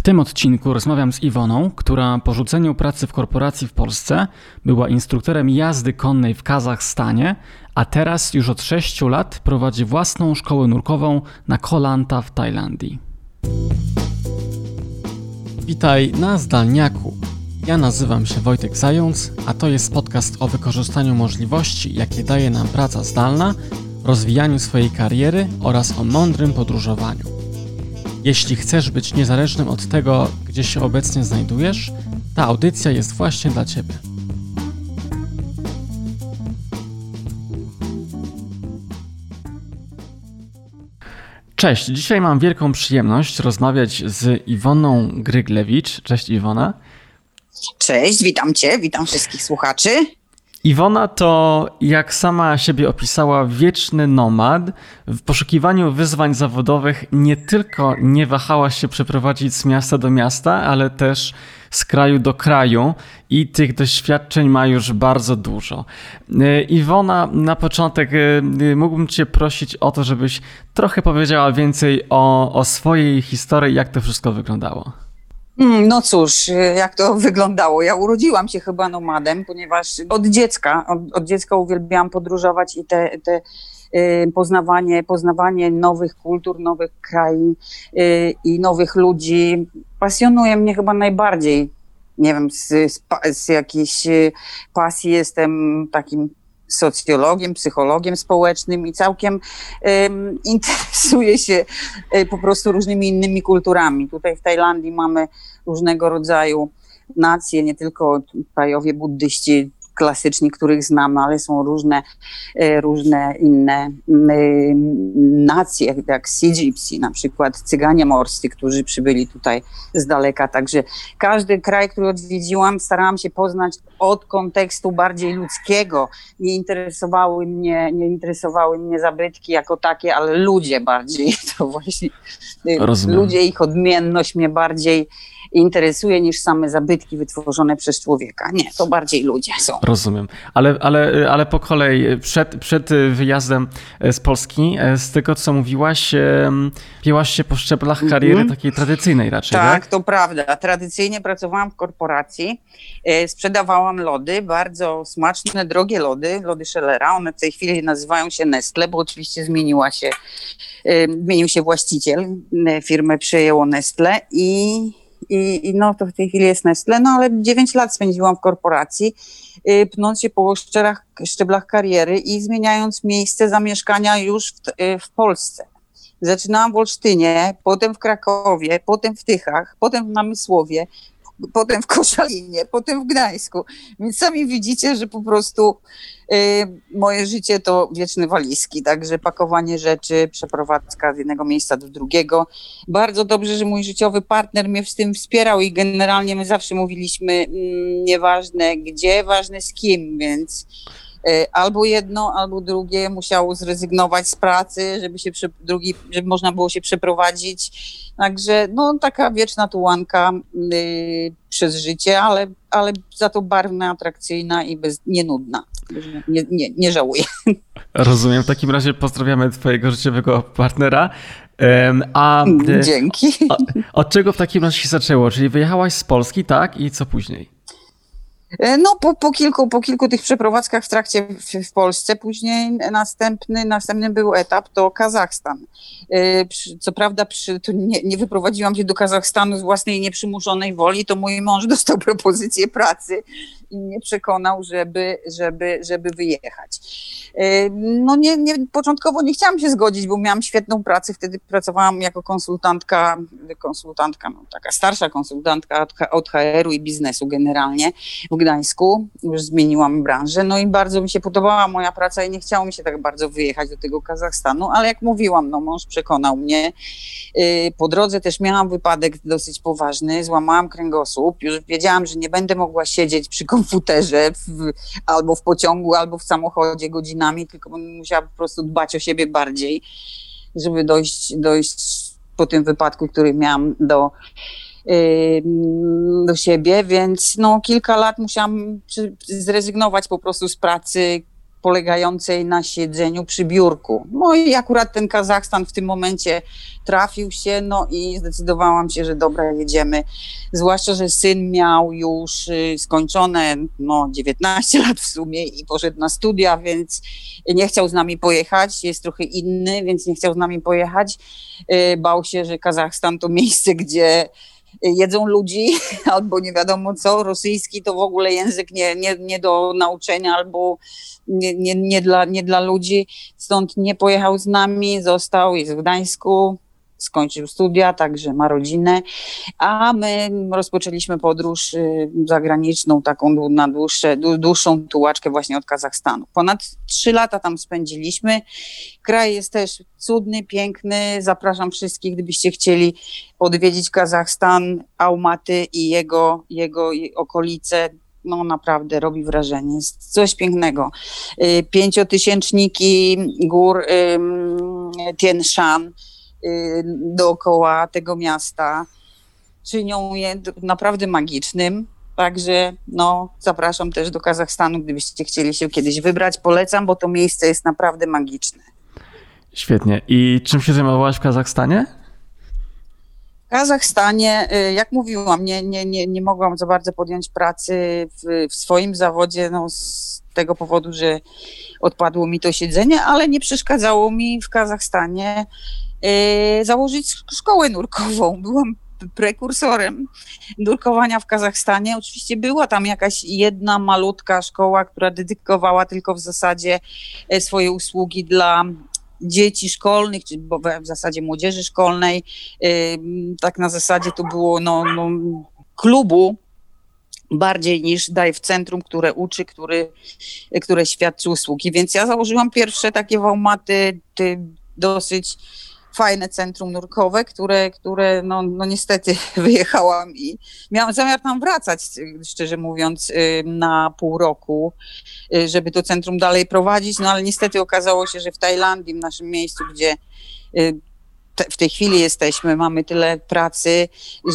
W tym odcinku rozmawiam z Iwoną, która po rzuceniu pracy w korporacji w Polsce była instruktorem jazdy konnej w Kazachstanie, a teraz już od 6 lat prowadzi własną szkołę nurkową na Kolanta w Tajlandii. Witaj na zdalniaku. Ja nazywam się Wojtek Zając, a to jest podcast o wykorzystaniu możliwości, jakie daje nam praca zdalna, rozwijaniu swojej kariery oraz o mądrym podróżowaniu. Jeśli chcesz być niezależnym od tego, gdzie się obecnie znajdujesz, ta audycja jest właśnie dla Ciebie. Cześć, dzisiaj mam wielką przyjemność rozmawiać z Iwoną Gryglewicz. Cześć Iwona. Cześć, witam Cię, witam wszystkich słuchaczy. Iwona to, jak sama siebie opisała, wieczny nomad. W poszukiwaniu wyzwań zawodowych nie tylko nie wahała się przeprowadzić z miasta do miasta, ale też z kraju do kraju i tych doświadczeń ma już bardzo dużo. E, Iwona, na początek e, mógłbym Cię prosić o to, żebyś trochę powiedziała więcej o, o swojej historii, jak to wszystko wyglądało. Hmm, no cóż, jak to wyglądało? Ja urodziłam się chyba nomadem, ponieważ od dziecka, od, od dziecka uwielbiałam podróżować i te, te y, poznawanie, poznawanie nowych kultur, nowych krain y, i nowych ludzi pasjonuje mnie chyba najbardziej. Nie wiem, z, z, z jakiejś y, pasji jestem takim socjologiem, psychologiem społecznym i całkiem interesuje się um, po prostu różnymi innymi kulturami. Tutaj w Tajlandii mamy różnego rodzaju nacje, nie tylko krajowie buddyści, klasyczni, których znamy, ale są różne, e, różne inne nacje, jak Sea Gypsy, na przykład Cyganie morscy, którzy przybyli tutaj z daleka. Także każdy kraj, który odwiedziłam, starałam się poznać od kontekstu bardziej ludzkiego. Nie interesowały mnie, nie interesowały mnie zabytki jako takie, ale ludzie bardziej. To właśnie y, Rozumiem. ludzie, ich odmienność mnie bardziej interesuje niż same zabytki wytworzone przez człowieka. Nie, to bardziej ludzie są. Rozumiem. Ale, ale, ale po kolei, przed, przed wyjazdem z Polski, z tego co mówiłaś, pięłaś się po szczeblach kariery mm -hmm. takiej tradycyjnej raczej, tak? Tak, to prawda. Tradycyjnie pracowałam w korporacji, e, sprzedawałam lody, bardzo smaczne, drogie lody, lody Schellera. One w tej chwili nazywają się Nestle, bo oczywiście zmieniła się, e, zmienił się właściciel, e, firmę przejęło Nestle i i, i no to w tej chwili jest Nestle, no ale 9 lat spędziłam w korporacji, y, pnąc się po szczerach, szczeblach kariery i zmieniając miejsce zamieszkania już w, y, w Polsce. Zaczynałam w Olsztynie, potem w Krakowie, potem w Tychach, potem w Namysłowie, potem w Koszalinie, potem w Gdańsku. Więc sami widzicie, że po prostu y, moje życie to wieczne walizki, także pakowanie rzeczy, przeprowadzka z jednego miejsca do drugiego. Bardzo dobrze, że mój życiowy partner mnie w tym wspierał i generalnie my zawsze mówiliśmy, mm, nieważne gdzie, ważne z kim, więc albo jedno, albo drugie musiało zrezygnować z pracy, żeby się drugi, żeby można było się przeprowadzić Także no, taka wieczna tułanka yy, przez życie, ale, ale za to barwna, atrakcyjna i bez, nienudna. Nie, nie, nie żałuję. Rozumiem. W takim razie pozdrawiamy twojego życiowego partnera. A, Dzięki. od czego w takim razie się zaczęło? Czyli wyjechałaś z Polski, tak? I co później? E, no, po, po, kilku, po kilku tych przeprowadzkach w trakcie w, w Polsce, później następny, następny był etap to Kazachstan. E, co prawda przy, nie, nie, wyprowadziłam się do Kazachstanu z własnej nieprzymuszonej woli, to mój mąż dostał propozycję pracy i mnie przekonał, żeby, żeby, żeby wyjechać. E, no nie, nie, początkowo nie chciałam się zgodzić, bo miałam świetną pracę, wtedy pracowałam jako konsultantka, konsultantka, no taka starsza konsultantka od, HR-u i biznesu generalnie w Gdańsku, już zmieniłam branżę, no i bardzo mi się podobała moja praca i nie chciało mi się tak bardzo wyjechać do tego Kazachstanu, ale jak mówiłam, no mąż przekonał mnie. E, po drodze też miałam wypadek dosyć poważny, złamałam kręgosłup, już wiedziałam, że nie będę mogła siedzieć przy komputerze w, albo w pociągu, albo w samochodzie godzinami, tylko musiała po prostu dbać o siebie bardziej, żeby dojść, dojść po tym wypadku, który miałam do, yy, do siebie, więc no, kilka lat musiałam zrezygnować po prostu z pracy, polegającej na siedzeniu przy biurku. No i akurat ten Kazachstan w tym momencie trafił się, no i zdecydowałam się, że dobra, jedziemy. Zwłaszcza, że syn miał już y, skończone no, 19 lat w sumie i poszedł na studia, więc nie chciał z nami pojechać. Jest trochę inny, więc nie chciał z nami pojechać. Y, bał się, że Kazachstan to miejsce, gdzie jedzą ludzi, albo nie wiadomo co, rosyjski to w ogóle język nie, nie, nie do nauczenia, albo nie, nie, nie, dla, nie dla ludzi, stąd nie pojechał z nami, został, jest w Gdańsku, skończył studia, także ma rodzinę, a my rozpoczęliśmy podróż y, zagraniczną, taką na dłuższe, dłuższą tułaczkę właśnie od Kazachstanu. Ponad trzy lata tam spędziliśmy. Kraj jest też cudny, piękny. Zapraszam wszystkich, gdybyście chcieli odwiedzić Kazachstan, Almaty i jego, jego okolice no naprawdę robi wrażenie. Jest coś pięknego. Y, pięciotysięczniki gór Tien Shan, dookoła tego miasta czynią je naprawdę magicznym. Także no, zapraszam też do Kazachstanu, gdybyście chcieli się kiedyś wybrać. Polecam, bo to miejsce jest naprawdę magiczne. Świetnie. I czym się zajmowałaś w Kazachstanie? W Kazachstanie, y, jak mówiłam, nie, nie, nie, nie mogłam za bardzo podjąć pracy w, w swoim zawodzie, no, z tego powodu, że odpadło mi to siedzenie, ale nie przeszkadzało mi w Kazachstanie Y, założyć szkołę nurkową. Byłam prekursorem nurkowania w Kazachstanie. Oczywiście była tam jakaś jedna malutka szkoła, która dedykowała tylko w zasadzie e, swoje usługi dla dzieci szkolnych, czy w zasadzie młodzieży szkolnej. Y, tak na zasadzie to było no, no, klubu bardziej niż daj w centrum, które uczy, który, które świadczy usługi. Więc ja założyłam pierwsze takie wałmaty dosyć fajne centrum nurkowe, które, które no, no niestety wyjechałam i miałam zamiar tam wracać, szczerze mówiąc, y, na pół roku, y, żeby to centrum dalej prowadzić, no ale niestety okazało się, że w Tajlandii, w naszym miejscu, gdzie y, w tej chwili jesteśmy, mamy tyle pracy,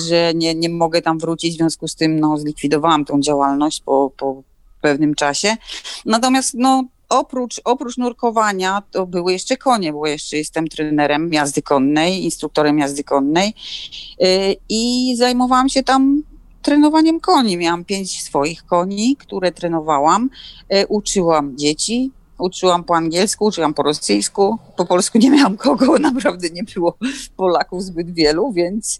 że nie, nie mogę tam wrócić, w związku z tym no, zlikwidowałam tą działalność po, po pewnym czasie. Natomiast no, oprócz, oprócz nurkowania to były jeszcze konie, bo jeszcze jestem trenerem jazdy konnej, instruktorem jazdy konnej y, i zajmowałam się tam trenowaniem koni. Miałam pięć swoich koni, które trenowałam. Y, uczyłam dzieci, Uczyłam po angielsku, uczyłam po rosyjsku. Po polsku nie miałam kogo, naprawdę nie było Polaków zbyt wielu, więc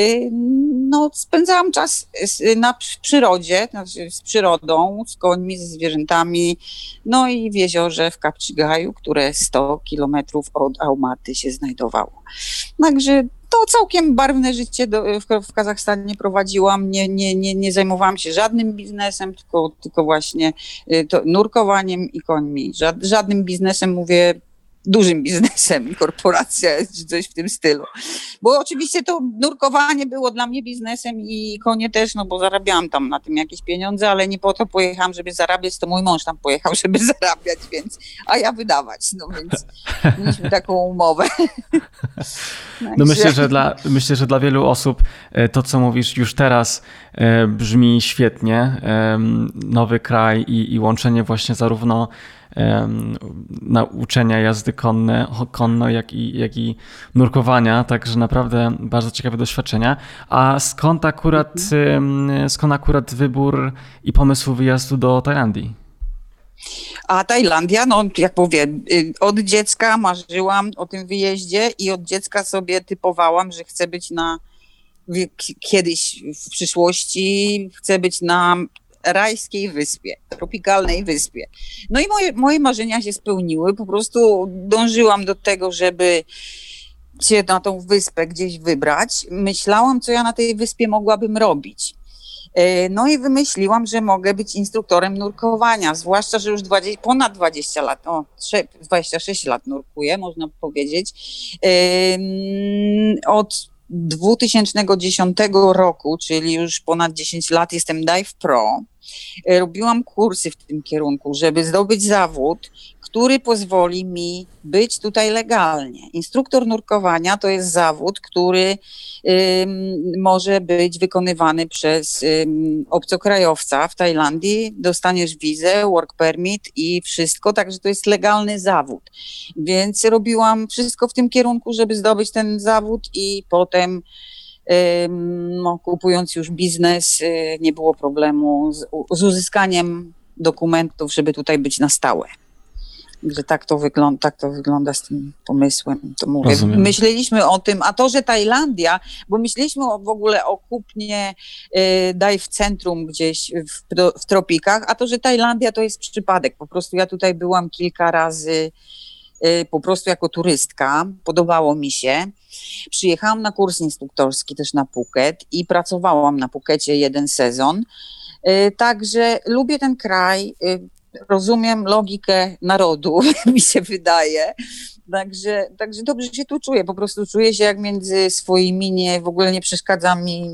y, no, spędzałam czas na przyrodzie, z przyrodą, z końmi, ze zwierzętami, no i w jeziorze w Kapczygaju, które 100 kilometrów od Almaty się znajdowało. Także to całkiem barwne życie do, w, w, Kazachstanie prowadziłam. Nie, nie, nie, nie zajmowałam się żadnym biznesem, tylko, tylko właśnie y, to, nurkowaniem i końmi. Żad, żadnym biznesem mówię dużym biznesem, korporacja czy coś w tym stylu. Bo oczywiście to nurkowanie było dla mnie biznesem i konie też, no bo zarabiałam tam na tym jakieś pieniądze, ale nie po to pojechałam, żeby zarabiać, to mój mąż tam pojechał, żeby zarabiać, więc, a ja wydawać, no więc mieliśmy taką umowę. No myślę, że dla, myślę, że dla wielu osób e, to, co mówisz już teraz e, brzmi świetnie. Nowy kraj i, i łączenie właśnie zarówno nauczenia jazdy konne, konno, jak i, jak i nurkowania, także naprawdę bardzo ciekawe doświadczenia. A skąd akurat, mhm. skąd akurat wybór i pomysł wyjazdu do Tajlandii? A Tajlandia, no jak mówię, y, od dziecka marzyłam o tym wyjeździe i od dziecka sobie typowałam, że chcę być na kiedyś w przyszłości, chcę być na rajskiej wyspie, tropikalnej wyspie. No i moje, moje marzenia się spełniły. Po prostu dążyłam do tego, żeby się na tą wyspę gdzieś wybrać. Myślałam, co ja na tej wyspie mogłabym robić. E, no i wymyśliłam, że mogę być instruktorem nurkowania, zwłaszcza, że już 20, ponad 20 lat, o 26 lat nurkuję, można powiedzieć. Od 2010 roku, czyli już ponad 10 lat jestem Dive Pro. E, robiłam kursy w tym kierunku, żeby zdobyć zawód, który pozwoli mi być tutaj legalnie. Instruktor nurkowania to jest zawód, który może być wykonywany przez obcokrajowca w Tajlandii. Dostaniesz wizę, work permit i wszystko, także to jest legalny zawód. Więc robiłam wszystko w tym kierunku, żeby zdobyć ten zawód i potem kupując już biznes, y, nie było problemu z, z uzyskaniem dokumentów, żeby tutaj być na stałe że tak to wygląda, tak to wygląda z tym pomysłem. To mówię. Rozumiem. Myśleliśmy o tym, a to, że Tajlandia, bo myśleliśmy o, w ogóle o kupnie y, daj w centrum gdzieś w, w tropikach, a to, że Tajlandia to jest przypadek. Po prostu ja tutaj byłam kilka razy y, po prostu jako turystka, podobało mi się. Przyjechałam na kurs instruktorski też na Phuket i pracowałam na Phukecie jeden sezon. Y, także lubię ten kraj. Rozumiem logikę narodu, mi się wydaje. Także, także dobrze się tu czuję, po prostu czuję się jak między swoimi, nie, w ogóle nie przeszkadza mi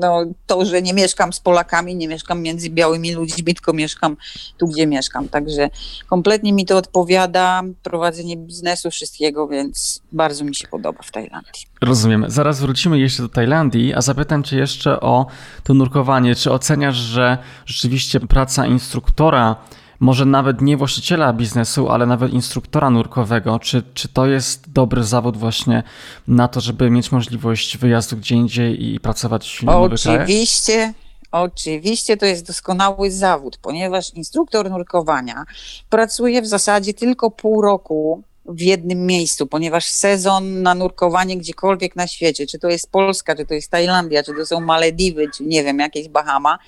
no, to, że nie mieszkam z Polakami, nie mieszkam między białymi ludźmi, tylko mieszkam tu, gdzie mieszkam. Także kompletnie mi to odpowiada, prowadzenie biznesu, wszystkiego, więc bardzo mi się podoba w Tajlandii. Rozumiem. Zaraz wrócimy jeszcze do Tajlandii, a zapytam Cię jeszcze o to nurkowanie. Czy oceniasz, że rzeczywiście praca instruktora może nawet nie właściciela biznesu, ale nawet instruktora nurkowego. Czy, czy to jest dobry zawód właśnie na to, żeby mieć możliwość wyjazdu gdzie indziej i pracować w nowych Oczywiście. Oczywiście to jest doskonały zawód, ponieważ instruktor nurkowania pracuje w zasadzie tylko pół roku w jednym miejscu, ponieważ sezon na nurkowanie gdziekolwiek na świecie, czy to jest Polska, czy to jest Tajlandia, czy to są Malediwy, czy nie wiem, jakieś Bahama,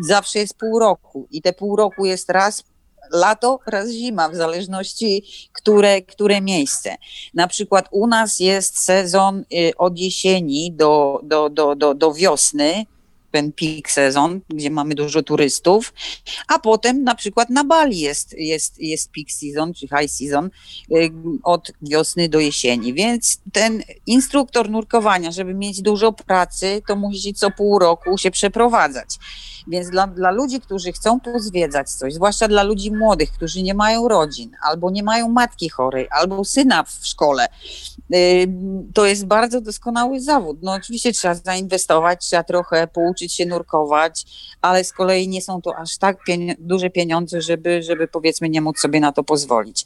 zawsze jest pół roku i te pół roku jest raz lato, raz zima, w zależności które, które miejsce. Na przykład u nas jest sezon y, od jesieni do, do, do, do, do wiosny, ten peak sezon, gdzie mamy dużo turystów, a potem na przykład na Bali jest, jest, jest peak season, czy high season y, od wiosny do jesieni, więc ten instruktor nurkowania, żeby mieć dużo pracy, to musi co pół roku się przeprowadzać. Więc dla, dla ludzi, którzy chcą pozwiedzać coś, zwłaszcza dla ludzi młodych, którzy nie mają rodzin, albo nie mają matki chorej, albo syna w szkole, to jest bardzo doskonały zawód. No oczywiście trzeba zainwestować, trzeba trochę pouczyć się nurkować, ale z kolei nie są to aż tak pieni duże pieniądze, żeby, żeby powiedzmy nie móc sobie na to pozwolić.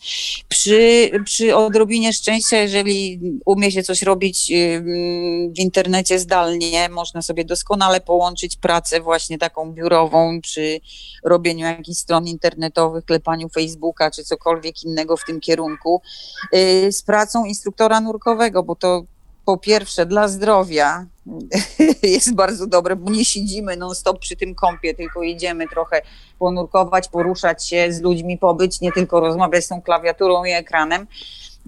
Przy, przy odrobinie szczęścia, jeżeli umie się coś robić w internecie zdalnie, można sobie doskonale połączyć pracę właśnie taką biurową, przy robieniu jakichś stron internetowych, klepaniu Facebooka czy cokolwiek innego w tym kierunku, y, z pracą instruktora nurkowego, bo to po pierwsze dla zdrowia jest bardzo dobre, bo nie siedzimy non-stop przy tym kąpie, tylko idziemy trochę ponurkować, poruszać się z ludźmi, pobyć, nie tylko rozmawiać z tą klawiaturą i ekranem.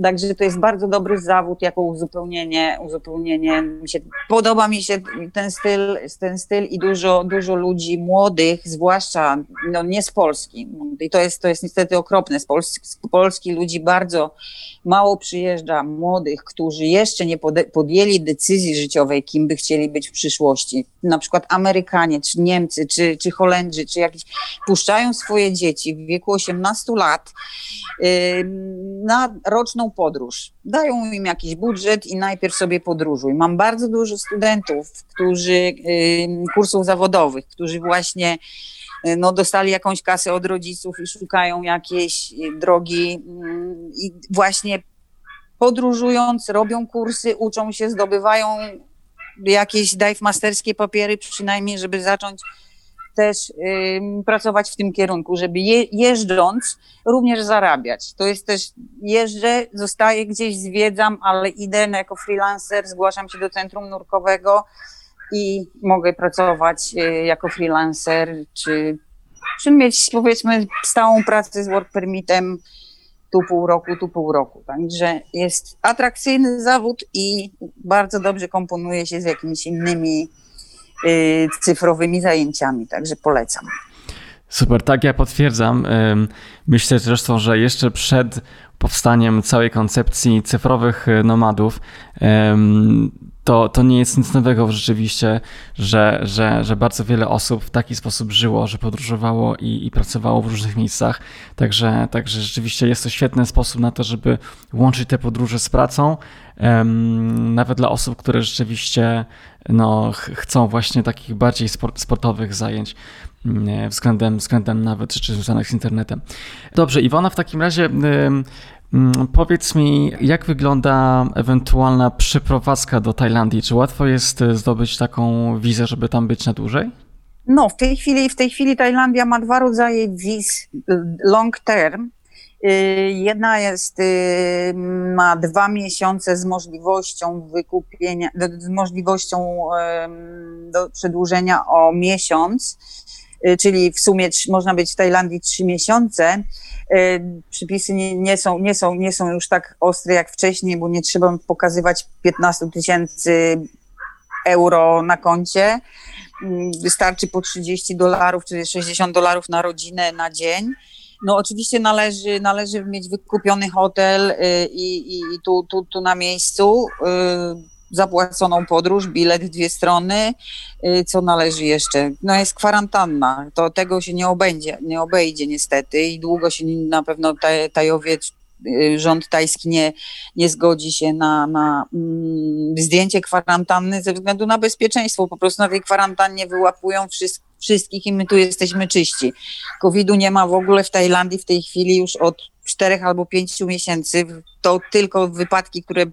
Także to jest bardzo dobry zawód jako uzupełnienie, uzupełnienie. Mi się, podoba mi się ten styl, ten styl i dużo, dużo ludzi młodych, zwłaszcza no, nie z Polski. I to jest, to jest niestety okropne. Z Polski, z Polski ludzi bardzo mało przyjeżdża młodych, którzy jeszcze nie podjęli decyzji życiowej, kim by chcieli być w przyszłości. Na przykład Amerykanie, czy Niemcy, czy, czy Holendrzy, czy jakieś, puszczają swoje dzieci w wieku 18 lat yy, na roczną podróż. Dają im jakiś budżet i najpierw sobie podróżuj. Mam bardzo dużo studentów, którzy, kursów zawodowych, którzy właśnie Y, no, dostali jakąś kasę od rodziców i szukają jakiejś y, drogi mm, i właśnie podróżując, robią kursy, uczą się, zdobywają jakieś dive masterskie papiery przynajmniej, żeby zacząć też y, pracować w tym kierunku, żeby je, jeżdżąc również zarabiać. To jest też, jeżdżę, zostaję gdzieś, zwiedzam, ale idę jako freelancer, zgłaszam się do centrum nurkowego, i mogę pracować e, jako freelancer, czy, czy mieć powiedzmy stałą pracę z work permitem tu pół roku, tu pół roku. Także jest atrakcyjny zawód i bardzo dobrze komponuje się z jakimiś innymi y, cyfrowymi zajęciami, także polecam. Super, tak, ja potwierdzam. Myślę zresztą, że jeszcze przed powstaniem całej koncepcji cyfrowych e, nomadów, to, to nie jest nic nowego rzeczywiście, że, że, że bardzo wiele osób w taki sposób żyło, że podróżowało i, i pracowało w różnych miejscach. Także, także rzeczywiście jest to świetny sposób na to, żeby łączyć te podróże z pracą. Nawet dla osób, które rzeczywiście no, chcą właśnie takich bardziej sport, sportowych zajęć względem, względem nawet rzeczy związanych z internetem. Dobrze, Iwona, w takim razie Mm, powiedz mi, jak wygląda ewentualna przeprowadzka do Tajlandii? Czy łatwo jest e, zdobyć taką wizę, żeby tam być na dłużej? No, w tej chwili, w tej chwili Tajlandia ma dwa rodzaje wiz long term. Y, jedna jest, y, ma dwa miesiące z możliwością wykupienia, z możliwością do przedłużenia o miesiąc, y, czyli w sumie można być w Tajlandii trzy miesiące. Przypisy nie, nie, są, nie, są, nie są już tak ostre jak wcześniej, bo nie trzeba pokazywać 15 tysięcy euro na koncie. Mm, wystarczy po 30 dolarów czy 60 dolarów na rodzinę na dzień. No oczywiście należy, należy mieć wykupiony hotel y, i, i, tu, tu, tu na miejscu y, zapłaconą podróż, bilet w dwie strony, y, co należy jeszcze? No jest kwarantanna, to tego się nie obędzie, nie obejdzie niestety i długo się na pewno Tajowiec y, rząd tajski nie, nie zgodzi się na, na mm, zdjęcie kwarantanny ze względu na bezpieczeństwo. Po prostu na tej kwarantannie wyłapują wszystkich i my tu jesteśmy czyści. COVID-u nie ma w ogóle w Tajlandii w tej chwili już od czterech albo pięciu miesięcy. To tylko wypadki, które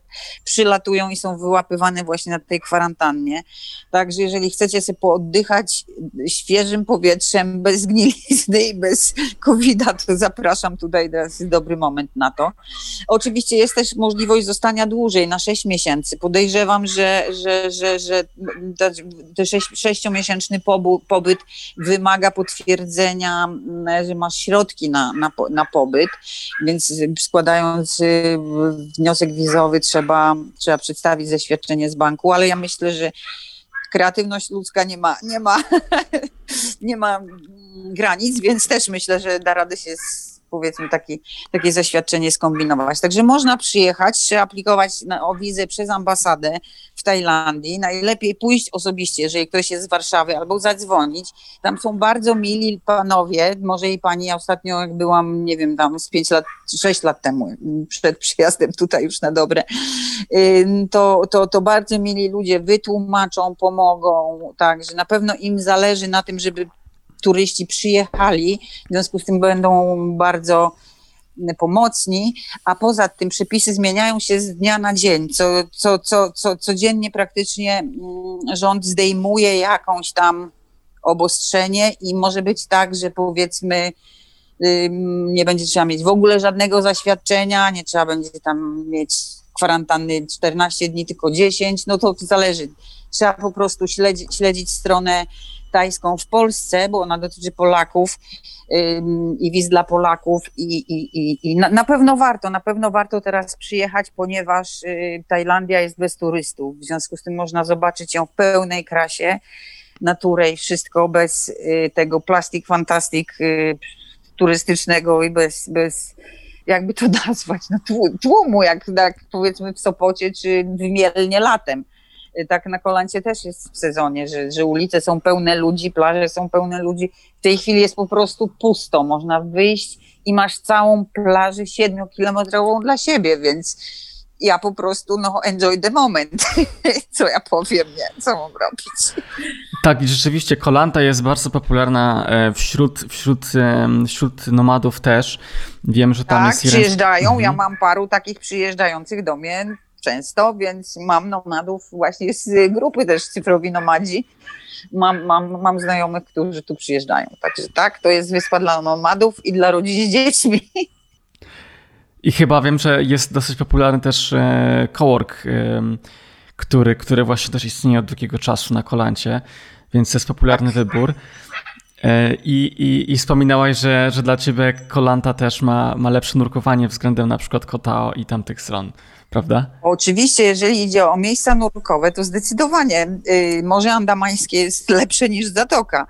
przylatują i są wyłapywane właśnie na tej kwarantannie. Także jeżeli chcecie sobie pooddychać świeżym powietrzem, bez zgnilizny i bez covid to zapraszam tutaj, teraz jest dobry moment na to. Oczywiście jest też możliwość zostania dłużej, na sześć miesięcy. Podejrzewam, że, że, że, że ten sześciomiesięczny pobyt wymaga potwierdzenia, że masz środki na, na, na pobyt. Więc składając y, wniosek wizowy trzeba, trzeba przedstawić zaświadczenie z banku, ale ja myślę, że kreatywność ludzka nie ma, nie ma, nie ma granic, więc też myślę, że da radę się powiedzmy taki, takie zaświadczenie skombinować. Także można przyjechać, czy aplikować na, o wizę przez ambasadę w Tajlandii. Najlepiej pójść osobiście, jeżeli ktoś jest z Warszawy, albo zadzwonić. Tam są bardzo mili panowie, może i pani, ja ostatnio jak byłam, nie wiem, tam z 5 lat, 6 lat temu, przed przyjazdem tutaj już na dobre, to, to, to bardzo mili ludzie wytłumaczą, pomogą, także na pewno im zależy na tym, żeby turyści przyjechali, w związku z tym będą bardzo pomocni, a poza tym przepisy zmieniają się z dnia na dzień. Co, co, co, co, codziennie praktycznie mm, rząd zdejmuje jakąś tam obostrzenie i może być tak, że powiedzmy nie będzie trzeba mieć w ogóle żadnego zaświadczenia, nie trzeba będzie tam mieć kwarantanny 14 dni, tylko 10, no to zależy. Trzeba po prostu śledzić, śledzić stronę tajską w Polsce, bo ona dotyczy Polaków i wiz dla Polaków i, i, i, i na, na, pewno warto, na pewno warto teraz przyjechać, ponieważ y, Tajlandia jest bez turystów, w związku z tym można zobaczyć ją w pełnej krasie, naturę i wszystko bez y, tego plastik fantastic y, turystycznego i bez, bez jakby to nazwać, no, tłumu, jak, jak powiedzmy w Sopocie czy w Mielnie latem tak na Kolancie też jest w sezonie, że, że ulice są pełne ludzi, plaże są pełne ludzi. W tej chwili jest po prostu pusto. Można wyjść i masz całą plażę siedmiokilometrową dla siebie, więc ja po prostu no enjoy the moment. Co ja powiem, nie? Co mam robić? Tak, i rzeczywiście kolanta jest bardzo popularna e, wśród, wśród, wśród nomadów też. Wiem, że tam tak, jest... przyjeżdżają. Mhm. Ja mam paru takich przyjeżdżających do mnie często, więc mam nomadów właśnie z grupy też cyfrowi nomadzi. Mam, mam, mam znajomych, którzy tu przyjeżdżają. Także tak, to jest wyspa dla nomadów i dla rodzin z dziećmi. I chyba wiem, że jest dosyć popularny też e, cowork, który, który właśnie też istnieje od długiego czasu na kolancie, więc to jest popularny tak. wybór. E, I, i, i wspominałaś, że, że dla ciebie Kolanta też ma, ma lepsze nurkowanie względem na przykład Kotao i tamtych stron prawda? Oczywiście, jeżeli idzie o miejsca nurkowe, to zdecydowanie y, Morze Andamańskie jest lepsze niż Zatoka.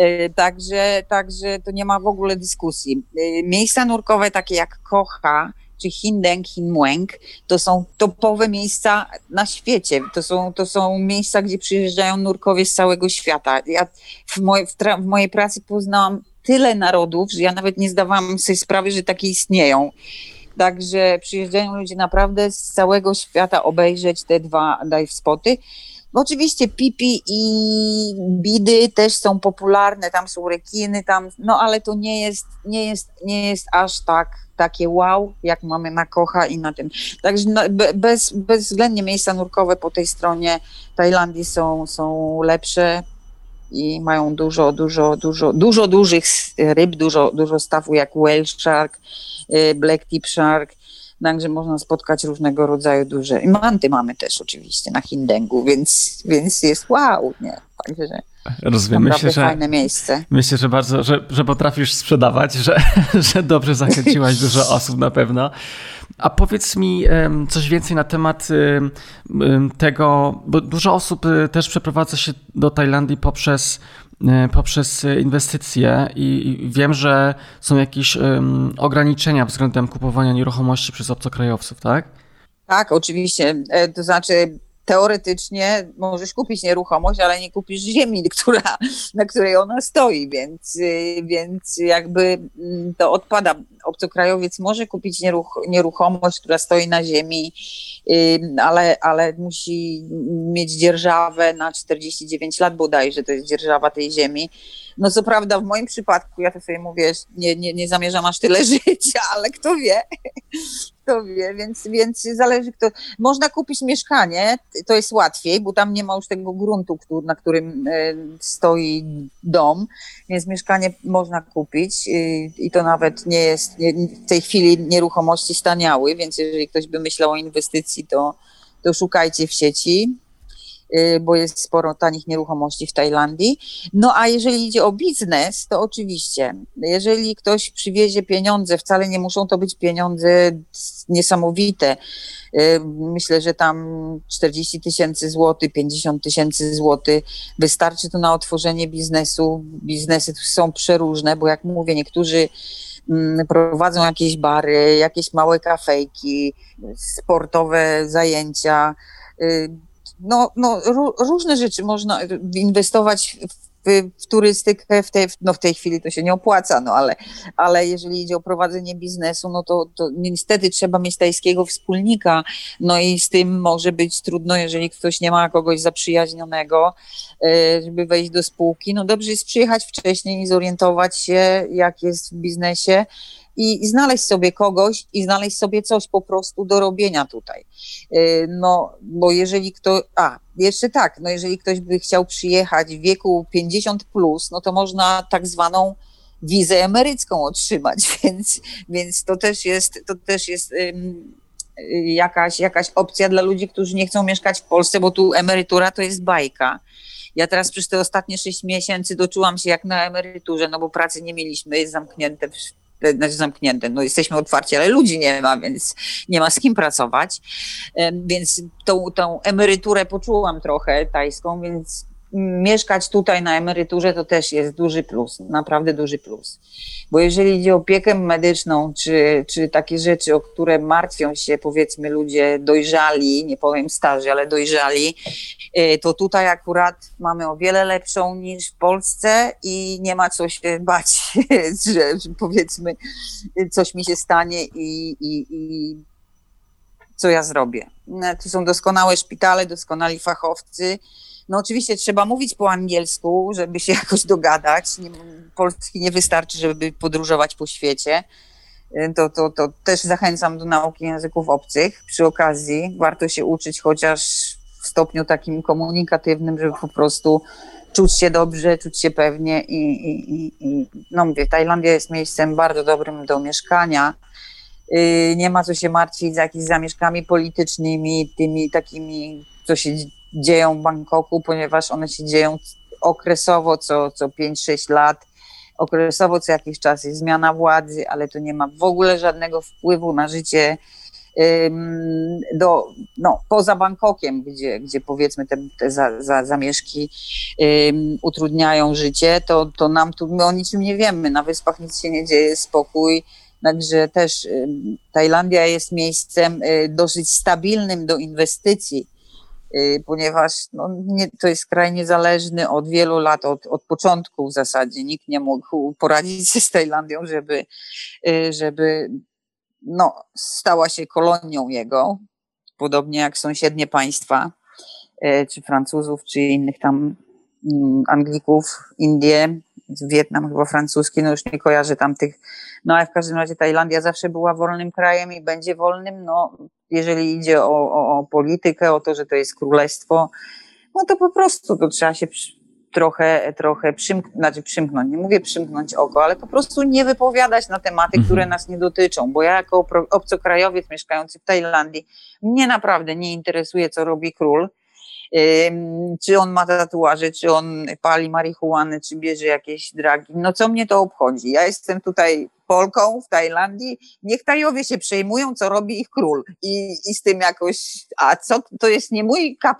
Y, także, także to nie ma w ogóle dyskusji. Y, miejsca nurkowe takie jak Kocha, czy Hindeng, Hinmueng, to są topowe miejsca na świecie. To są, to są miejsca, gdzie przyjeżdżają nurkowie z całego świata. Ja w, moj, w, w mojej pracy poznałam tyle narodów, że ja nawet nie zdawałam sobie sprawy, że takie istnieją. Także przyjeżdżają ludzie naprawdę z całego świata obejrzeć te dwa dive spoty. Oczywiście pipi i bidy też są popularne, tam są rekiny, tam, no ale to nie jest, nie jest, nie jest aż tak takie wow, jak mamy na Kocha i na tym. Także no, bez, bezwzględnie miejsca nurkowe po tej stronie Tajlandii są, są lepsze i mają dużo, dużo, dużo, dużo dużych ryb, dużo, dużo stawu jak whale shark, black tip shark, Także można spotkać różnego rodzaju duże. I manty mamy też oczywiście na Hindengu, więc, więc jest wow, nie? Także Rozumiem. Myślę, że, fajne miejsce. Myślę, że bardzo, że, że potrafisz sprzedawać, że, że dobrze zachęciłaś dużo osób na pewno. A powiedz mi coś więcej na temat tego, bo dużo osób y, też przeprowadza się do Tajlandii poprzez poprzez inwestycje i wiem, że są jakieś ograniczenia względem kupowania nieruchomości przez obcokrajowców, tak? Tak, oczywiście. E, to znaczy teoretycznie możesz kupić nieruchomość, ale nie kupisz ziemi, która, na której ona stoi, więc, y, więc jakby mm, to odpada. Obcokrajowiec może kupić nieruch nieruchomość, która stoi na ziemi, y, ale, ale musi mieć dzierżawę na 49 lat bodajże, to jest dzierżawa tej ziemi. No co prawda w moim przypadku, ja to sobie mówię, nie, nie, nie zamierzam aż tyle życia, ale kto wie, kto wie, więc, więc zależy kto. Można kupić mieszkanie, to jest łatwiej, bo tam nie ma już tego gruntu, który, na którym e, stoi dom, więc mieszkanie można kupić i, i to nawet nie jest, nie, w tej chwili nieruchomości staniały, więc jeżeli ktoś by myślał o inwestycji, to, to szukajcie w sieci. Y, bo jest sporo tanich nieruchomości w Tajlandii. No a jeżeli idzie o biznes, to oczywiście, jeżeli ktoś przywiezie pieniądze, wcale nie muszą to być pieniądze niesamowite. Y, myślę, że tam 40 tysięcy złotych, 50 tysięcy złotych wystarczy to na otworzenie biznesu. Biznesy są przeróżne, bo jak mówię, niektórzy mm, prowadzą jakieś bary, jakieś małe kafejki, sportowe zajęcia y, no, no, różne rzeczy można inwestować w, w turystykę, w tej, no w tej chwili to się nie opłaca, no ale, ale jeżeli idzie o prowadzenie biznesu, no to, to niestety trzeba mieć tajskiego wspólnika, no i z tym może być trudno, jeżeli ktoś nie ma kogoś zaprzyjaźnionego, e, żeby wejść do spółki. No dobrze jest przyjechać wcześniej i zorientować się, jak jest w biznesie, i, i znaleźć sobie kogoś i znaleźć sobie coś po prostu do robienia tutaj. Y, no, bo jeżeli kto, a, jeszcze tak, no jeżeli ktoś by chciał przyjechać w wieku 50 plus, no to można tak zwaną wizę emerycką otrzymać, więc, więc to też jest, to też jest um, jakaś, jakaś opcja dla ludzi, którzy nie chcą mieszkać w Polsce, bo tu emerytura to jest bajka. Ja teraz przez te ostatnie sześć miesięcy doczułam się jak na emeryturze, no bo pracy nie mieliśmy, jest zamknięte znaczy zamknięte, no jesteśmy otwarci, ale ludzi nie ma, więc nie ma z kim pracować. Więc tą, tą emeryturę poczułam trochę tajską, więc mieszkać tutaj na emeryturze to też jest duży plus, naprawdę duży plus. Bo jeżeli idzie o opiekę medyczną, czy, czy takie rzeczy, o które martwią się powiedzmy ludzie dojrzali, nie powiem starzy, ale dojrzali, y, to tutaj akurat mamy o wiele lepszą niż w Polsce i nie ma co się bać, że, powiedzmy coś mi się stanie i, i, i co ja zrobię. Tu są doskonałe szpitale, doskonali fachowcy, no oczywiście trzeba mówić po angielsku, żeby się jakoś dogadać. Nie, polski nie wystarczy, żeby podróżować po świecie. Y, to, to, to też zachęcam do nauki języków obcych. Przy okazji warto się uczyć chociaż w stopniu takim komunikatywnym, żeby po prostu czuć się dobrze, czuć się pewnie i, i, i, i no mówię, Tajlandia jest miejscem bardzo dobrym do mieszkania. Y, nie ma co się martwić z jakimiś zamieszkami politycznymi, tymi takimi, co się dzieją w Bangkoku, ponieważ one się dzieją okresowo, co, co 5-6 lat okresowo co jakiś czas jest zmiana władzy, ale to nie ma w ogóle żadnego wpływu na życie do, no, poza Bangkokiem, gdzie, gdzie powiedzmy te, te za, za, zamieszki utrudniają życie, to, to nam tu, my o niczym nie wiemy. Na wyspach nic się nie dzieje, spokój. Także też um, Tajlandia jest miejscem um, dosyć stabilnym do inwestycji, y, ponieważ no, nie, to jest kraj niezależny od wielu lat, od, od początku w zasadzie. Nikt nie mógł poradzić się z Tajlandią, żeby, y, żeby no, stała się kolonią jego, podobnie jak sąsiednie państwa, czy Francuzów, czy innych tam mm, Anglików, Indie, Wietnam chyba francuski, no już nie kojarzę tam tych, no ale w każdym razie Tajlandia zawsze była wolnym krajem i będzie wolnym, no jeżeli idzie o, o, o politykę, o to, że to jest królestwo, no to po prostu to trzeba się trochę, trochę przymk znaczy przymknąć, nie mówię przymknąć oko, ale po prostu nie wypowiadać na tematy, mhm. które nas nie dotyczą, bo ja jako obcokrajowiec mieszkający w Tajlandii, mnie naprawdę nie interesuje, co robi król, czy on ma tatuaże, czy on pali marihuanę, czy bierze jakieś dragi. No co mnie to obchodzi? Ja jestem tutaj Polką w Tajlandii, niech Tajowie się przejmują, co robi ich król. I, I z tym jakoś, a co, to jest nie mój tea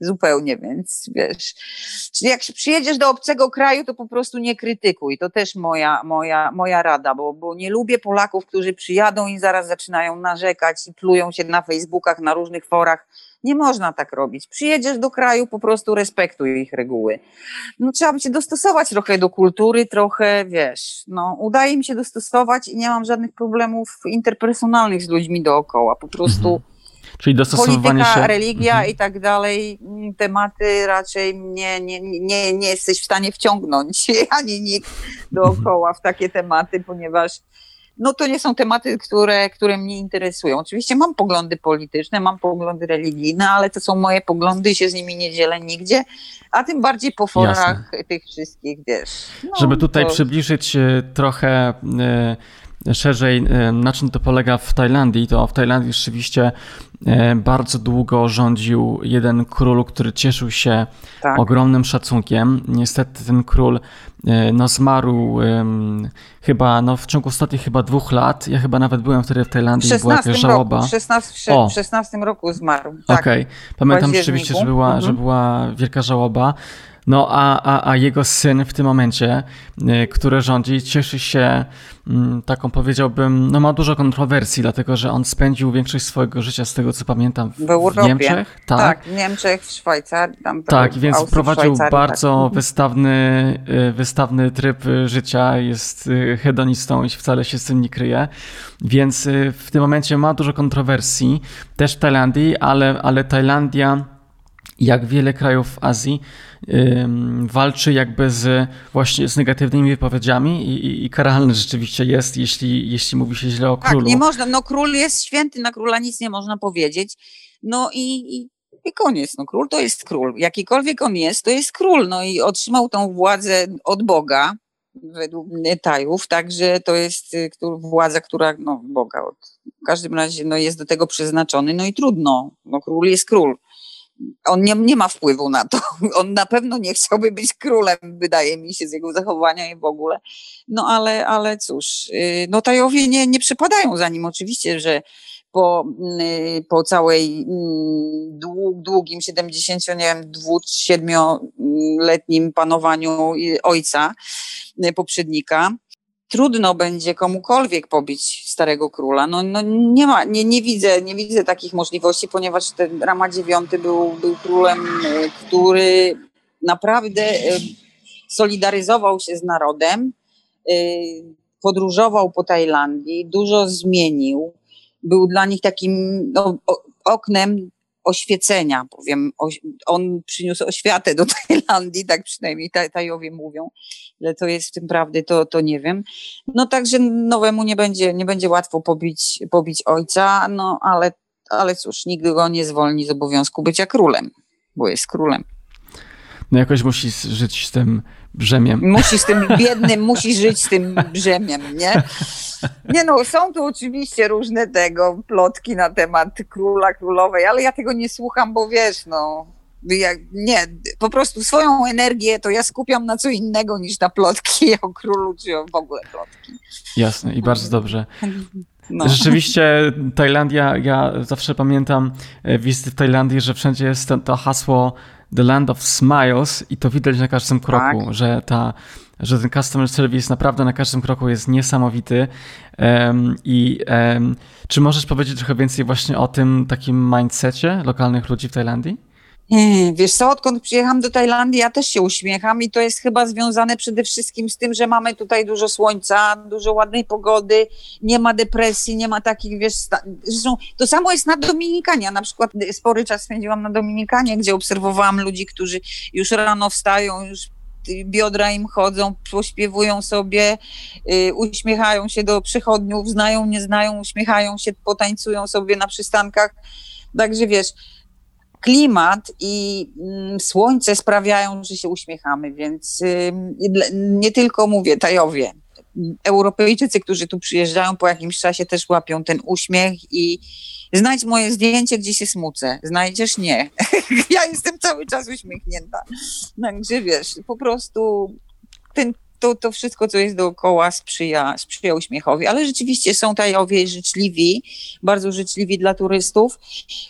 zupełnie, więc wiesz. Czyli jak przyjedziesz do obcego kraju, to po prostu nie krytykuj. To też moja, moja, moja rada, bo, bo nie lubię Polaków, którzy przyjadą i zaraz zaczynają narzekać i plują się na Facebookach, na różnych forach nie można tak robić. Przyjedziesz do kraju, po prostu respektuj ich reguły. No trzeba by się dostosować trochę do kultury, trochę, wiesz, no udaje mi się dostosować i nie mam żadnych problemów interpersonalnych z ludźmi dookoła. Po prostu mhm. Czyli dostosowanie polityka, się... religia mhm. i tak dalej, mm, tematy raczej nie, nie, nie, nie jesteś w stanie wciągnąć ani nikt dookoła w takie tematy, ponieważ no to nie są tematy, które, które mnie interesują. Oczywiście mam poglądy polityczne, mam poglądy religijne, ale to są moje poglądy i się z nimi nie dzielę nigdzie, a tym bardziej po forach Jasne. tych wszystkich, wiesz. No, Żeby tutaj to... przybliżyć trochę e, szerzej, e, na czym to polega w Tajlandii, to w Tajlandii rzeczywiście bardzo długo rządził jeden król, który cieszył się tak. ogromnym szacunkiem. Niestety ten król E, no zmarł um, chyba no, w ciągu ostatnich chyba dwóch lat. Ja chyba nawet byłem wtedy w Tajlandii i była jakaś żałoba. Roku, w 16, w 16 roku zmarł. Tak, Okej, okay. pamiętam rzeczywiście, że była, mhm. że była wielka żałoba. No a, a, a jego syn w tym momencie, y, który rządzi, cieszy się mm, taką powiedziałbym, no ma dużo kontrowersji, dlatego że on spędził większość swojego życia, z tego co pamiętam, w, w Niemczech. Tak. tak, w Niemczech, w Szwajcarii. Tam tak, więc Austrii, prowadził bardzo tak. wystawny, y, wystawny tryb życia, jest y, hedonistą i wcale się z tym nie kryje. Więc w tym momencie ma dużo kontrowersji, też w Tajlandii, ale, ale Tajlandia jak wiele krajów w Azji walczy jakby z właśnie z negatywnymi wypowiedziami i, i, i karalny rzeczywiście jest, jeśli, jeśli mówi się źle o tak, królu. Tak, nie można, no król jest święty, na króla nic nie można powiedzieć, no i, i, i koniec, no król to jest król, jakikolwiek on jest, to jest król, no i otrzymał tą władzę od Boga, według Tajów, także to jest y, władza, która, no Boga, od, w każdym razie no, jest do tego przeznaczony, no i trudno, no król jest król on nie, nie ma wpływu na to. On na pewno nie chciałby być królem, wydaje mi się, z jego zachowania i w ogóle. No ale, ale cóż, y, no Tajowie nie, nie przypadają za nim. Oczywiście, że po, y, po całej mm, długim 70, nie wiem, 7-letnim panowaniu ojca y, poprzednika, trudno będzie komukolwiek pobić starego króla. No, no nie ma, nie, nie widzę, nie widzę takich możliwości, ponieważ ten Rama IX był, był królem, e, który naprawdę e, solidaryzował się z narodem, e, podróżował po Tajlandii, dużo zmienił, był dla nich takim no, oknem oświecenia, powiem, on przyniósł oświatę do Tajlandii, tak przynajmniej Tajowie mówią. Ile to jest w tym prawdy, to, to nie wiem. No także nowemu nie będzie, nie będzie łatwo pobić, pobić ojca, no ale, ale cóż, nigdy go nie zwolni z obowiązku bycia królem, bo jest królem. No jakoś musi żyć z tym brzemiem. Musi z tym biednym, musi żyć z tym brzemiem, nie? Nie no, są tu oczywiście różne tego plotki na temat króla, królowej, ale ja tego nie słucham, bo wiesz, no, Ja, nie, po prostu swoją energię to ja skupiam na co innego niż na plotki o królu czy w ogóle plotki. Jasne i bardzo dobrze. No. Rzeczywiście Tajlandia, ja zawsze pamiętam e, wizyty w Tajlandii, że wszędzie jest to hasło The Land of Smiles i to widać na każdym kroku, tak. że ta że ten customer service naprawdę na każdym kroku jest niesamowity. Um, I um, czy możesz powiedzieć trochę więcej właśnie o tym takim mindsetie lokalnych ludzi w Tajlandii? Wiesz co, odkąd przyjechałam do Tajlandii, ja też się uśmiecham i to jest chyba związane przede wszystkim z tym, że mamy tutaj dużo słońca, dużo ładnej pogody, nie ma depresji, nie ma takich, wiesz, zresztą to samo jest na Dominikanie. Na przykład spory czas spędziłam na Dominikanie, gdzie obserwowałam ludzi, którzy już rano wstają, już biodra im chodzą, pośpiewują sobie, y, uśmiechają się do przychodniów, znają, nie znają, uśmiechają się, potańcują sobie na przystankach. Także wiesz, klimat i mm, słońce sprawiają, że się uśmiechamy, więc nie tylko mówię Tajowie. Europejczycy, którzy tu przyjeżdżają po jakimś czasie też łapią ten uśmiech i znajdź moje zdjęcie, gdzie się smucę. Znajdziesz? Nie. ja jestem cały czas uśmiechnięta. Także wiesz, po prostu ten to, to wszystko, co jest dookoła, sprzyja, sprzyja uśmiechowi. Ale rzeczywiście są Tajowie życzliwi, bardzo życzliwi dla turystów.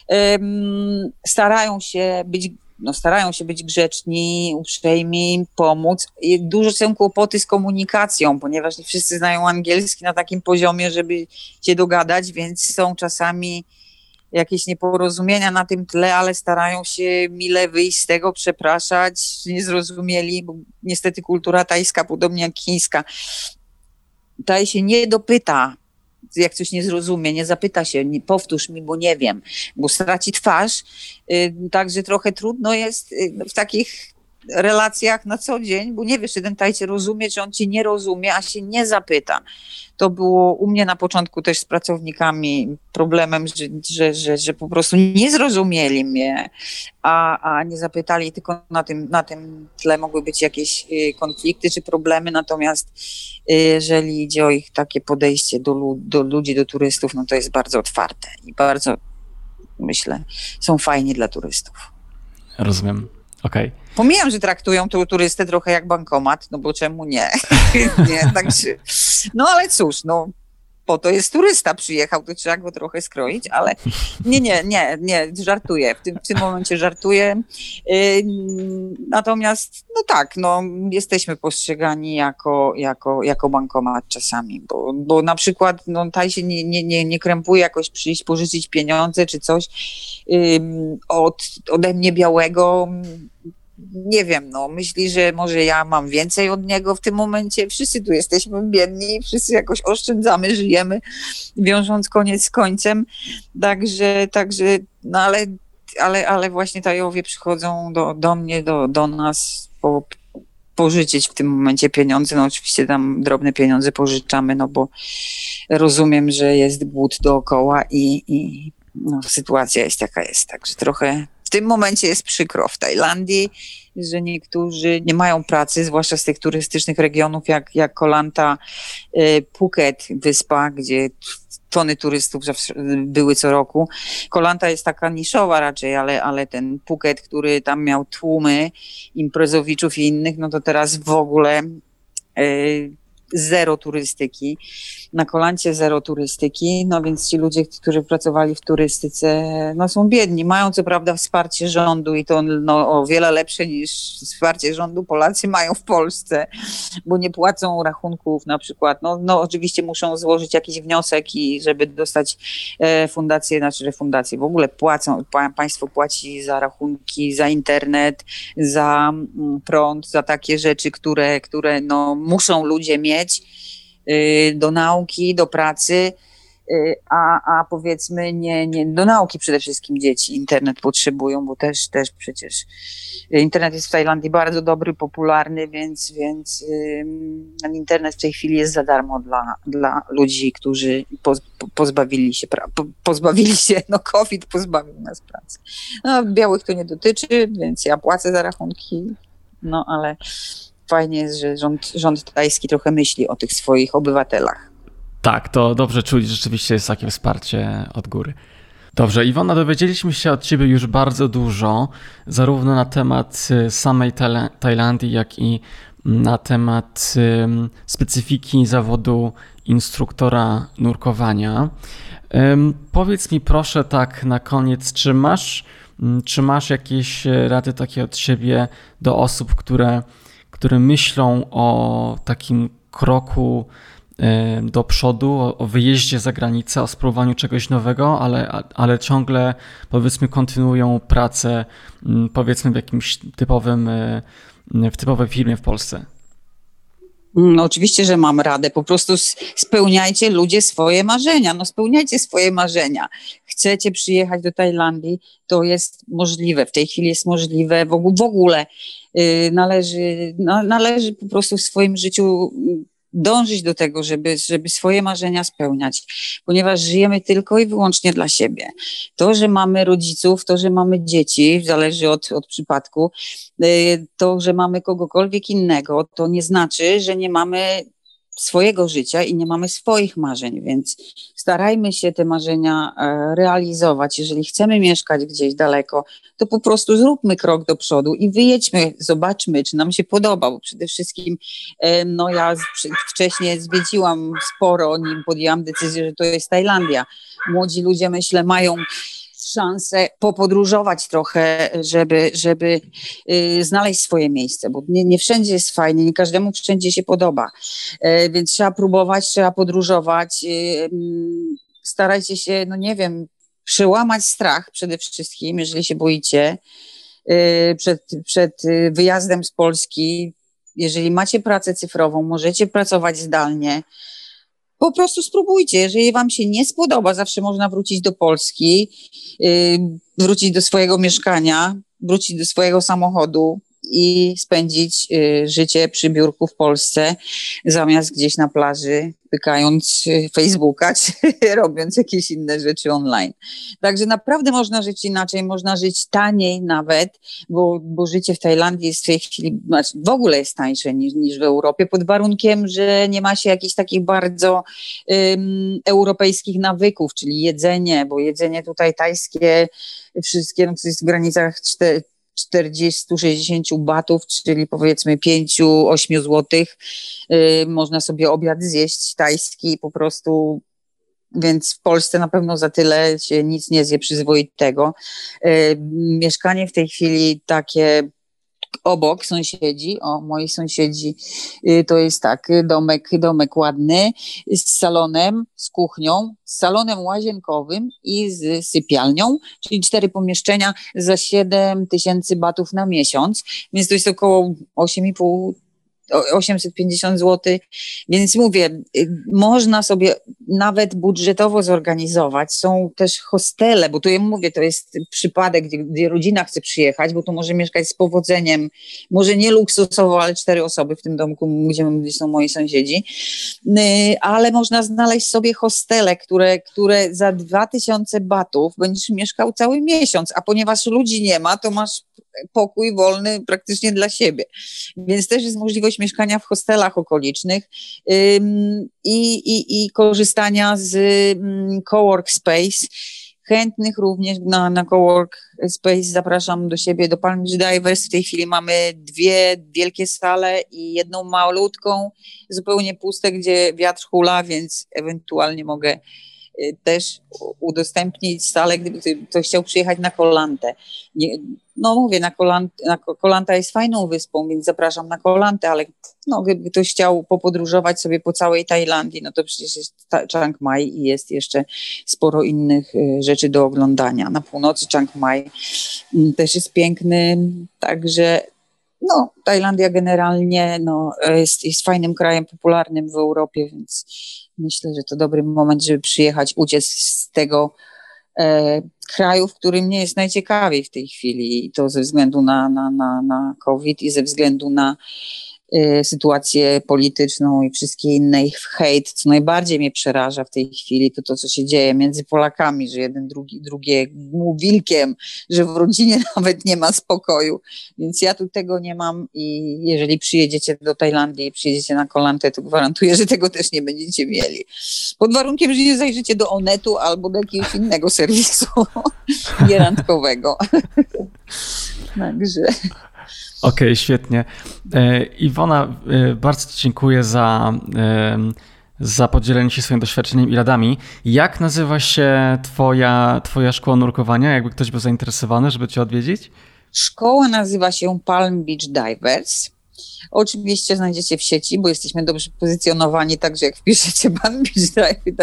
Um, starają się być no, starają się być grzeczni, uprzejmi, pomóc. Dużo są kłopoty z komunikacją, ponieważ nie wszyscy znają angielski na takim poziomie, żeby się dogadać, więc są czasami jakieś nieporozumienia na tym tle, ale starają się mile wyjść z tego, przepraszać, nie zrozumieli, bo niestety kultura tajska, podobnie jak chińska, taj się nie dopyta, jak coś nie zrozumie, nie zapyta się, nie, powtórz mi, bo nie wiem, bo straci twarz. Y, także trochę trudno jest y, w takich relacjach na co dzień, bo nie wiesz, czy ten Tajcie rozumie, czy on cię nie rozumie, a się nie zapyta. To było u mnie na początku też z pracownikami problemem, że, że, że, że po prostu nie zrozumieli mnie, a, a nie zapytali, tylko na tym, na tym tle mogły być jakieś y, konflikty czy problemy, natomiast y, jeżeli idzie o ich takie podejście do, do ludzi, do turystów, no to jest bardzo otwarte i bardzo, myślę, są fajni dla turystów. Rozumiem. Okej. Okay. Pomijam, że traktują tu turystę trochę jak bankomat, no bo czemu nie? nie także, no ale cóż, no po to jest turysta przyjechał, to trzeba go trochę skroić, ale nie, nie, nie, nie, żartuję, w tym, w tym momencie żartuję. Natomiast, no tak, no, jesteśmy postrzegani jako, jako, jako bankomat czasami, bo, bo na przykład no, taj się nie, nie, nie, nie krępuje jakoś przyjść, pożyczyć pieniądze czy coś od, ode mnie białego, nie wiem, no, myśli, że może ja mam więcej od niego w tym momencie. Wszyscy tu jesteśmy biedni, wszyscy jakoś oszczędzamy, żyjemy, wiążąc koniec z końcem. Także, także, no ale, ale, ale właśnie Tajowie przychodzą do, do mnie, do, do nas po, pożyczyć w tym momencie pieniądze. No oczywiście tam drobne pieniądze pożyczamy, no bo rozumiem, że jest głód dookoła i, i no, sytuacja jest jaka jest. Także trochę, w tym momencie jest przykro w Tajlandii, że niektórzy nie mają pracy, zwłaszcza z tych turystycznych regionów jak, jak Kolanta, y, Phuket, wyspa, gdzie tony turystów były co roku. Kolanta jest taka niszowa raczej, ale, ale ten Phuket, który tam miał tłumy imprezowiczów i innych, no to teraz w ogóle y, zero turystyki. Na kolancie zero turystyki, no więc ci ludzie, którzy pracowali w turystyce, no są biedni. Mają co prawda wsparcie rządu i to no, o wiele lepsze niż wsparcie rządu Polacy mają w Polsce, bo nie płacą rachunków na przykład. No, no oczywiście muszą złożyć jakiś wniosek i żeby dostać e, fundację, znaczy refundację. W ogóle płacą, państwo płaci za rachunki, za internet, za mm, prąd, za takie rzeczy, które, które no, muszą ludzie mieć mieć y, do nauki, do pracy, y, a, a powiedzmy nie, nie do nauki przede wszystkim dzieci internet potrzebują, bo też, też przecież internet jest w Tajlandii bardzo dobry, popularny, więc, więc internet w tej chwili jest za darmo dla, dla ludzi, którzy poz, pozbawili się, pozbawili się, no COVID pozbawił nas pracy. No, białych to nie dotyczy, więc ja płacę za rachunki, no ale fajnie jest, że rząd, rząd tajski trochę myśli o tych swoich obywatelach. Tak, to dobrze czuć, rzeczywiście jest takie wsparcie od góry. Dobrze, Iwona, dowiedzieliśmy się od Ciebie już bardzo dużo, zarówno na temat y, samej Tajlandii, jak i na temat specyfiki zawodu instruktora nurkowania. Powiedz mi proszę tak na koniec, czy masz, czy masz jakieś e, rady takie od siebie do osób, które, które myślą o takim kroku e, do przodu, o, wyjeździe za granicę, o spróbowaniu czegoś nowego, ale, ale ciągle powiedzmy kontynuują pracę powiedzmy w jakimś typowym, e, w typowej firmie w Polsce? No oczywiście, że mam radę. Po prostu spełniajcie ludzie swoje marzenia. No spełniajcie swoje marzenia. Chcecie przyjechać do Tajlandii, to jest możliwe. W tej chwili jest możliwe. W ogóle yy, należy, no, należy po prostu w swoim życiu dążyć do tego, żeby, żeby swoje marzenia spełniać, ponieważ żyjemy tylko i wyłącznie dla siebie. To, że mamy rodziców, to, że mamy dzieci, zależy od, od przypadku, y, to, że mamy kogokolwiek innego, to nie znaczy, że nie mamy swojego życia i nie mamy swoich marzeń, więc starajmy się te marzenia e, realizować. Jeżeli chcemy mieszkać gdzieś daleko, to po prostu zróbmy krok do przodu i wyjedźmy, zobaczmy, czy nam się podoba, bo przede wszystkim e, no ja wcześniej zwiedziłam sporo, nim podjęłam decyzję, że to jest Tajlandia. Młodzi ludzie, myślę, mają szansę popodróżować trochę, żeby, żeby y, znaleźć swoje miejsce, bo nie, nie wszędzie jest fajnie, nie każdemu wszędzie się podoba. Y, więc trzeba próbować, trzeba podróżować. Y, mm, starajcie się, no nie wiem, przełamać strach przede wszystkim, jeżeli się boicie przed, przed wyjazdem z Polski. Jeżeli macie pracę cyfrową, możecie pracować zdalnie po prostu spróbujcie. Jeżeli Wam się nie spodoba, zawsze można wrócić do Polski, yy, wrócić do swojego mieszkania, wrócić do swojego samochodu i spędzić y, życie przy biurku w Polsce, zamiast gdzieś na plaży, pykając y, Facebooka, czy robiąc jakieś inne rzeczy online. Także naprawdę można żyć inaczej, można żyć taniej nawet, bo, bo życie w Tajlandii jest w tej chwili, znaczy w ogóle jest tańsze niż, niż w Europie, pod warunkiem, że nie ma się jakichś takich bardzo um, europejskich nawyków, czyli jedzenie, bo jedzenie tutaj tajskie, wszystkie, no, to jest w granicach 4, 40-60 batów, czyli powiedzmy 5-8 złotych. Y, można sobie obiad zjeść tajski po prostu więc w Polsce na pewno za tyle się nic nie zje przyzwoitego. Y, mieszkanie w tej chwili takie obok sąsiedzi, o moi sąsiedzi, y, to jest tak, domek, domek ładny z salonem, z kuchnią, z salonem łazienkowym i z sypialnią, czyli cztery pomieszczenia za 7 tysięcy batów na miesiąc, więc to jest około 8,5 850 zł. Więc mówię, y, można sobie nawet budżetowo zorganizować. Są też hostele, bo tu ja mówię, to jest przypadek, gdzie, gdzie rodzina chce przyjechać, bo tu może mieszkać z powodzeniem, może nie luksusowo, ale cztery osoby w tym domku, gdzie, są moi sąsiedzi. Y, ale można znaleźć sobie hostele, które, które za 2000 batów będziesz mieszkał cały miesiąc, a ponieważ ludzi nie ma, to masz pokój wolny praktycznie dla siebie. Więc też jest możliwość mieszkania w hostelach okolicznych i, i, i korzystania z cowork space. Chętnych również na, na Cowork Space zapraszam do siebie, do Palm Beach Divers. W tej chwili mamy dwie wielkie sale i jedną malutką, zupełnie puste, gdzie wiatr hula, więc ewentualnie mogę też udostępnić salę, gdyby ktoś chciał przyjechać na Kolantę. Nie, no mówię, na, Kolant, na Kolanta jest fajną wyspą, więc zapraszam na Kolantę, ale no, gdyby ktoś chciał popodróżować sobie po całej Tajlandii, no to przecież jest Chiang Mai i jest jeszcze sporo innych y, rzeczy do oglądania. Na północy Chiang Mai mm, też jest piękny, także no, Tajlandia generalnie no, jest, jest fajnym krajem popularnym w Europie, więc myślę, że to dobry moment, żeby przyjechać, uciec z tego e, kraju, w którym nie jest najciekawiej w tej chwili i to ze względu na, na, na, na COVID i ze względu na sytuację polityczną i wszystkie inne ich hejt. Co najbardziej mnie przeraża w tej chwili, to to, co się dzieje między Polakami, że jeden drugi, drugiemu wilkiem, że w rodzinie nawet nie ma spokoju. Więc ja tu tego nie mam i jeżeli przyjedziecie do Tajlandii i przyjedziecie na kolantę, to gwarantuję, że tego też nie będziecie mieli. Pod warunkiem, że nie zajrzycie do Onetu albo do jakiegoś innego serwisu nierandkowego. Także... Okej, okay, świetnie. E, Iwona, e, bardzo Ci dziękuję za, e, za podzielenie się swoim doświadczeniem i radami. Jak nazywa się twoja, twoja szkoła nurkowania, jakby ktoś był zainteresowany, żeby Cię odwiedzić? Szkoła nazywa się Palm Beach Divers. Oczywiście znajdziecie w sieci, bo jesteśmy dobrze pozycjonowani, także jak wpiszecie Pan Beach Drive,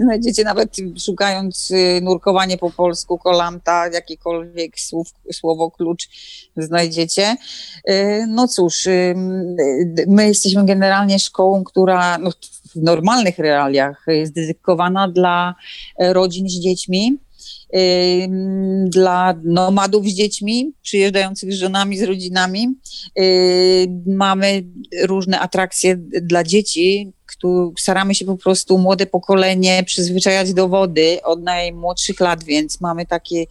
znajdziecie nawet szukając y, nurkowanie po polsku, kolanta, jakikolwiek słów, słowo klucz znajdziecie. Y, no cóż, y, my jesteśmy generalnie szkołą, która no, w normalnych realiach jest dedykowana dla rodzin z dziećmi dla nomadów z dziećmi, przyjeżdżających z żonami, z rodzinami. Mamy różne atrakcje dla dzieci, staramy się po prostu młode pokolenie przyzwyczajać do wody od najmłodszych lat, więc mamy takie,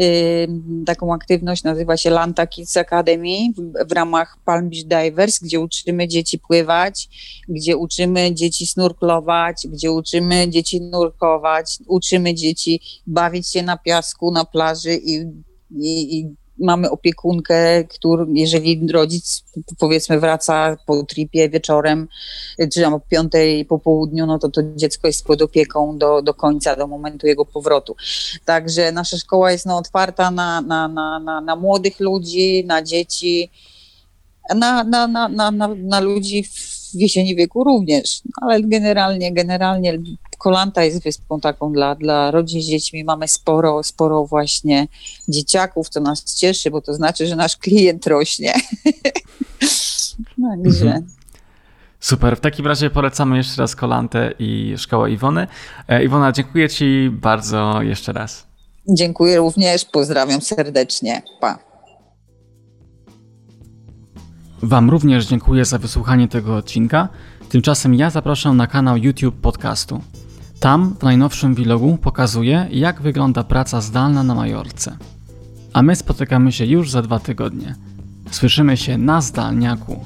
y, taką aktywność, nazywa się Lanta Kids Academy w, w ramach Palm Beach Divers, gdzie uczymy dzieci pływać, gdzie uczymy dzieci snorklować, gdzie uczymy dzieci nurkować, uczymy dzieci bawić się na piasku, na plaży i, i, i mamy opiekunkę, który, jeżeli rodzic powiedzmy wraca po tripie wieczorem, czy tam o piątej po południu, no to to dziecko jest pod opieką do, do końca, do momentu jego powrotu. Także nasza szkoła jest no, otwarta na, na, na, na, na młodych ludzi, na dzieci, na, na, na, na, na, ludzi w jesieni wieku również, ale generalnie, generalnie Kolanta jest wyspą taką dla, dla rodzin z dziećmi. Mamy sporo, sporo właśnie dzieciaków, co nas cieszy, bo to znaczy, że nasz klient rośnie. Także. Mhm. Super, w takim razie polecamy jeszcze raz Kolantę i Szkołę Iwony. E, Iwona, dziękuję Ci bardzo jeszcze raz. Dziękuję również, pozdrawiam serdecznie. Pa. Wam również dziękuję za wysłuchanie tego odcinka. Tymczasem ja zapraszam na kanał YouTube podcastu. Tam w najnowszym vlogu pokazuję, jak wygląda praca zdalna na Majorce. A my spotykamy się już za dwa tygodnie. Słyszymy się na zdalniaku.